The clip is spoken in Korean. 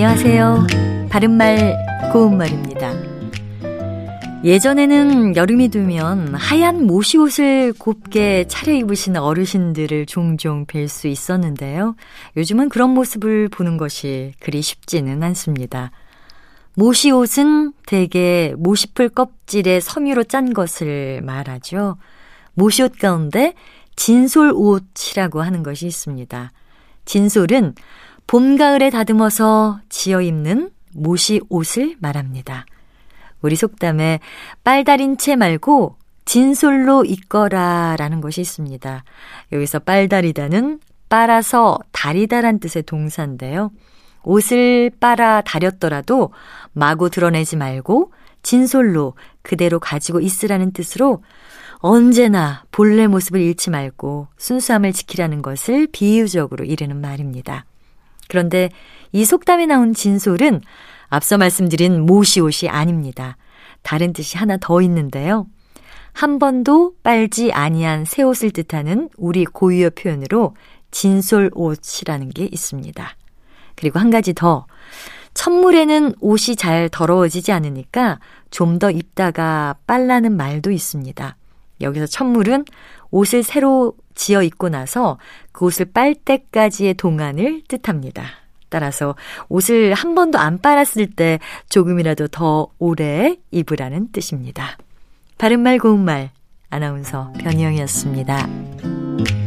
안녕하세요. 바른말 고운말입니다. 예전에는 여름이 되면 하얀 모시옷을 곱게 차려입으시는 어르신들을 종종 뵐 수 있었는데요. 요즘은 그런 모습을 보는 것이 그리 쉽지는 않습니다. 모시옷은 대개 모시풀 껍질에 섬유로 짠 것을 말하죠. 모시옷 가운데 진솔옷이라고 하는 것이 있습니다. 진솔은 봄, 가을에 다듬어서 지어 입는 모시 옷을 말합니다. 우리 속담에 빨다린 채 말고 진솔로 입거라 라는 것이 있습니다. 여기서 빨다리다는 빨아서 다리다란 뜻의 동사인데요. 옷을 빨아 다렸더라도 마구 드러내지 말고 진솔로 그대로 가지고 있으라는 뜻으로 언제나 본래 모습을 잃지 말고 순수함을 지키라는 것을 비유적으로 이르는 말입니다. 그런데 이 속담에 나온 진솔은 앞서 말씀드린 모시옷이 아닙니다. 다른 뜻이 하나 더 있는데요. 한 번도 빨지 아니한 새 옷을 뜻하는 우리 고유어 표현으로 진솔옷이라는 게 있습니다. 그리고 한 가지 더. 첫물에는 옷이 잘 더러워지지 않으니까 좀 더 입다가 빨라는 말도 있습니다. 여기서 첫물은 옷을 새로 지어 입고 나서 그 옷을 빨 때까지의 동안을 뜻합니다. 따라서 옷을 한 번도 안 빨았을 때 조금이라도 더 오래 입으라는 뜻입니다. 바른말 고운말 아나운서 변희영이었습니다.